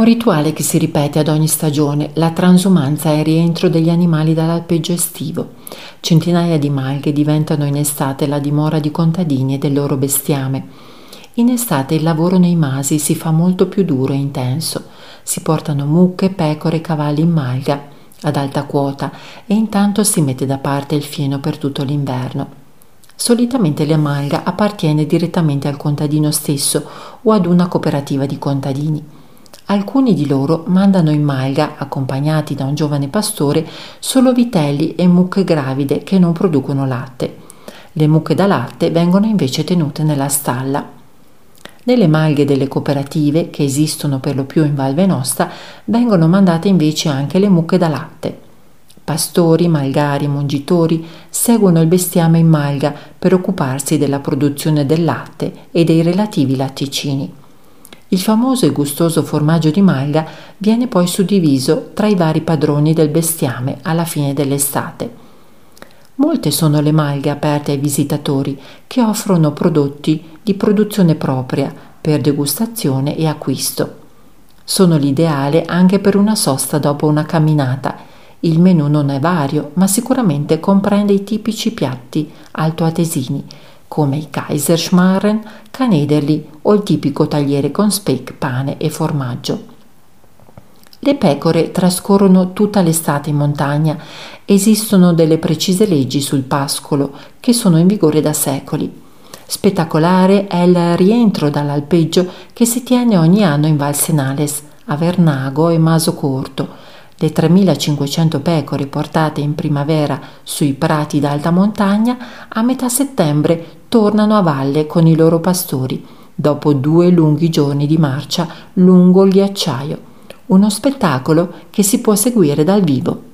un rituale che si ripete ad ogni stagione, la transumanza e il rientro degli animali dall'alpeggio estivo. Centinaia di malghe diventano in estate la dimora di contadini e del loro bestiame. In estate il lavoro nei masi si fa molto più duro e intenso. Si portano mucche, pecore e cavalli in malga ad alta quota e intanto si mette da parte il fieno per tutto l'inverno. Solitamente la malga appartiene direttamente al contadino stesso o ad una cooperativa di contadini. Alcuni di loro mandano in malga, accompagnati da un giovane pastore, solo vitelli e mucche gravide che non producono latte. Le mucche da latte vengono invece tenute nella stalla. Nelle malghe delle cooperative, che esistono per lo più in Val Venosta, vengono mandate invece anche le mucche da latte. Pastori, malgari e mungitori seguono il bestiame in malga per occuparsi della produzione del latte e dei relativi latticini. Il famoso e gustoso formaggio di malga viene poi suddiviso tra i vari padroni del bestiame alla fine dell'estate. Molte sono le malghe aperte ai visitatori che offrono prodotti di produzione propria per degustazione e acquisto. Sono l'ideale anche per una sosta dopo una camminata. Il menù non è vario, ma sicuramente comprende i tipici piatti altoatesini come i Kaiserschmarren, canederli o il tipico tagliere con speck, pane e formaggio. Le pecore trascorrono tutta l'estate in montagna. Esistono delle precise leggi sul pascolo che sono in vigore da secoli. Spettacolare è il rientro dall'alpeggio che si tiene ogni anno in Val Senales, a Vernago e Maso Corto. Le 3500 pecore portate in primavera sui prati d'alta montagna a metà settembre tornano a valle con i loro pastori, dopo due lunghi giorni di marcia lungo il ghiacciaio. Uno spettacolo che si può seguire dal vivo.